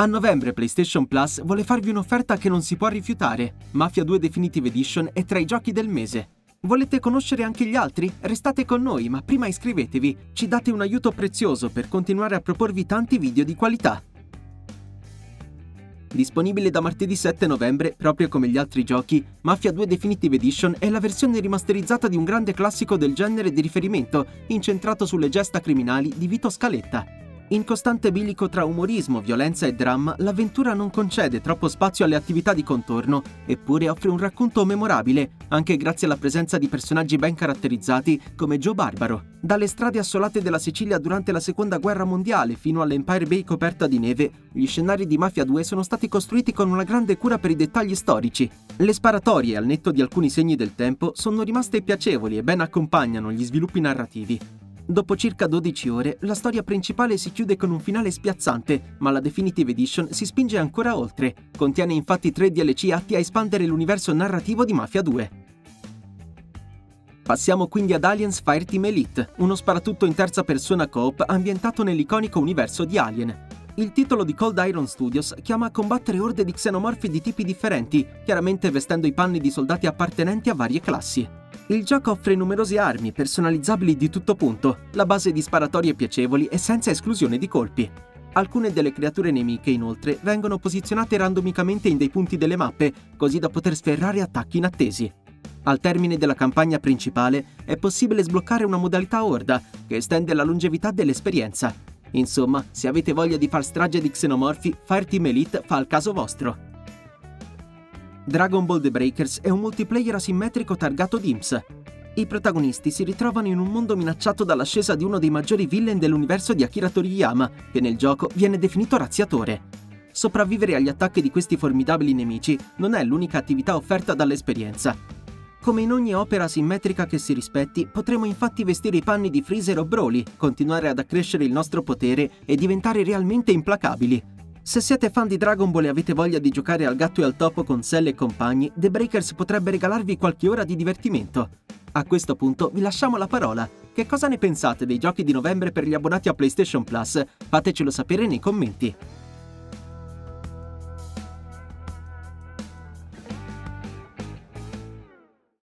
A novembre PlayStation Plus vuole farvi un'offerta che non si può rifiutare. Mafia 2 Definitive Edition è tra i giochi del mese. Volete conoscere anche gli altri? Restate con noi, ma prima iscrivetevi. Ci date un aiuto prezioso per continuare a proporvi tanti video di qualità. Disponibile da martedì 7 novembre, proprio come gli altri giochi, Mafia 2 Definitive Edition è la versione rimasterizzata di un grande classico del genere di riferimento, incentrato sulle gesta criminali di Vito Scaletta. In costante bilico tra umorismo, violenza e dramma, l'avventura non concede troppo spazio alle attività di contorno, eppure offre un racconto memorabile, anche grazie alla presenza di personaggi ben caratterizzati come Joe Barbaro. Dalle strade assolate della Sicilia durante la Seconda Guerra Mondiale fino all'Empire Bay coperta di neve, gli scenari di Mafia 2 sono stati costruiti con una grande cura per i dettagli storici. Le sparatorie, al netto di alcuni segni del tempo, sono rimaste piacevoli e ben accompagnano gli sviluppi narrativi. Dopo circa 12 ore, la storia principale si chiude con un finale spiazzante, ma la Definitive Edition si spinge ancora oltre. Contiene infatti tre DLC atti a espandere l'universo narrativo di Mafia 2. Passiamo quindi ad Aliens Fireteam Elite, uno sparatutto in terza persona coop ambientato nell'iconico universo di Alien. Il titolo di Cold Iron Studios chiama a combattere orde di xenomorfi di tipi differenti, chiaramente vestendo i panni di soldati appartenenti a varie classi. Il gioco offre numerose armi personalizzabili di tutto punto, la base di sparatorie piacevoli e senza esclusione di colpi. Alcune delle creature nemiche, inoltre, vengono posizionate randomicamente in dei punti delle mappe, così da poter sferrare attacchi inattesi. Al termine della campagna principale è possibile sbloccare una modalità Horda, che estende la longevità dell'esperienza. Insomma, se avete voglia di far strage di xenomorfi, Fireteam Elite fa il caso vostro. Dragon Ball The Breakers è un multiplayer asimmetrico targato DIMS. I protagonisti si ritrovano in un mondo minacciato dall'ascesa di uno dei maggiori villain dell'universo di Akira Toriyama, che nel gioco viene definito razziatore. Sopravvivere agli attacchi di questi formidabili nemici non è l'unica attività offerta dall'esperienza. Come in ogni opera asimmetrica che si rispetti, potremo infatti vestire i panni di Freezer o Broly, continuare ad accrescere il nostro potere e diventare realmente implacabili. Se siete fan di Dragon Ball e avete voglia di giocare al gatto e al topo con Cell e compagni, The Breakers potrebbe regalarvi qualche ora di divertimento. A questo punto vi lasciamo la parola. Che cosa ne pensate dei giochi di novembre per gli abbonati a PlayStation Plus? Fatecelo sapere nei commenti.